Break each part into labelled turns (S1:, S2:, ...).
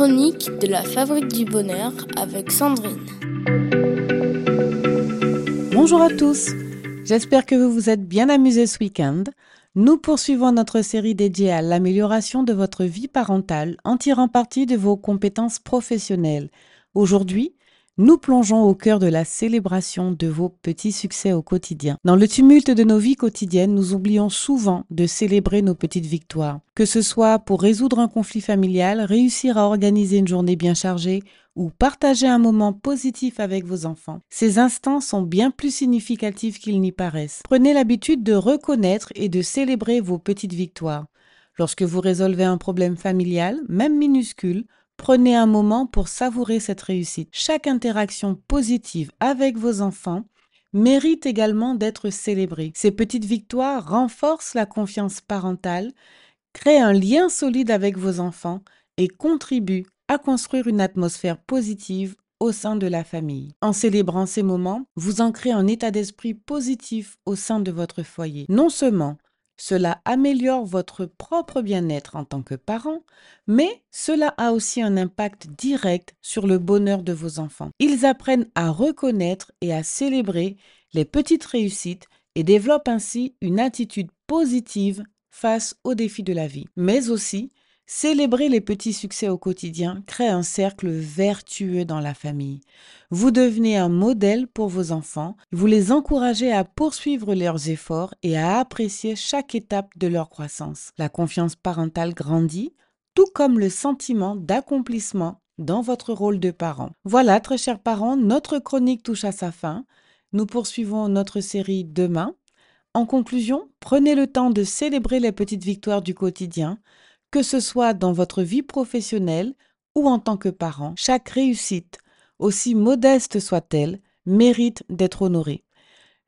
S1: chroniques de la Fabrique du Bonheur avec Sandrine.
S2: Bonjour à tous, j'espère que vous vous êtes bien amusés ce week-end. Nous poursuivons notre série dédiée à l'amélioration de votre vie parentale en tirant parti de vos compétences professionnelles. Aujourd'hui, nous plongeons au cœur de la célébration de vos petits succès au quotidien. Dans le tumulte de nos vies quotidiennes, nous oublions souvent de célébrer nos petites victoires. Que ce soit pour résoudre un conflit familial, réussir à organiser une journée bien chargée ou partager un moment positif avec vos enfants. Ces instants sont bien plus significatifs qu'ils n'y paraissent. Prenez l'habitude de reconnaître et de célébrer vos petites victoires. Lorsque vous résolvez un problème familial, même minuscule, Prenez un moment pour savourer cette réussite. Chaque interaction positive avec vos enfants mérite également d'être célébrée. Ces petites victoires renforcent la confiance parentale, créent un lien solide avec vos enfants et contribuent à construire une atmosphère positive au sein de la famille. En célébrant ces moments, vous ancrez un état d'esprit positif au sein de votre foyer. Non seulement cela améliore votre propre bien-être en tant que parent, mais cela a aussi un impact direct sur le bonheur de vos enfants. Ils apprennent à reconnaître et à célébrer les petites réussites et développent ainsi une attitude positive face aux défis de la vie, mais aussi Célébrer les petits succès au quotidien crée un cercle vertueux dans la famille. Vous devenez un modèle pour vos enfants, vous les encouragez à poursuivre leurs efforts et à apprécier chaque étape de leur croissance. La confiance parentale grandit, tout comme le sentiment d'accomplissement dans votre rôle de parent. Voilà, très chers parents, notre chronique touche à sa fin. Nous poursuivons notre série demain. En conclusion, prenez le temps de célébrer les petites victoires du quotidien que ce soit dans votre vie professionnelle ou en tant que parent, chaque réussite, aussi modeste soit-elle, mérite d'être honorée.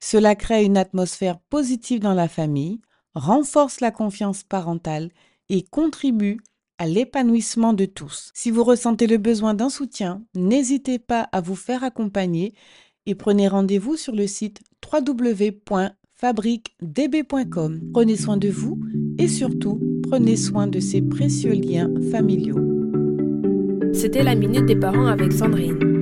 S2: Cela crée une atmosphère positive dans la famille, renforce la confiance parentale et contribue à l'épanouissement de tous. Si vous ressentez le besoin d'un soutien, n'hésitez pas à vous faire accompagner et prenez rendez-vous sur le site www.fabriquedb.com. Prenez soin de vous et surtout, prenez soin de ces précieux liens familiaux.
S1: C'était la Minute des Parents avec Sandrine.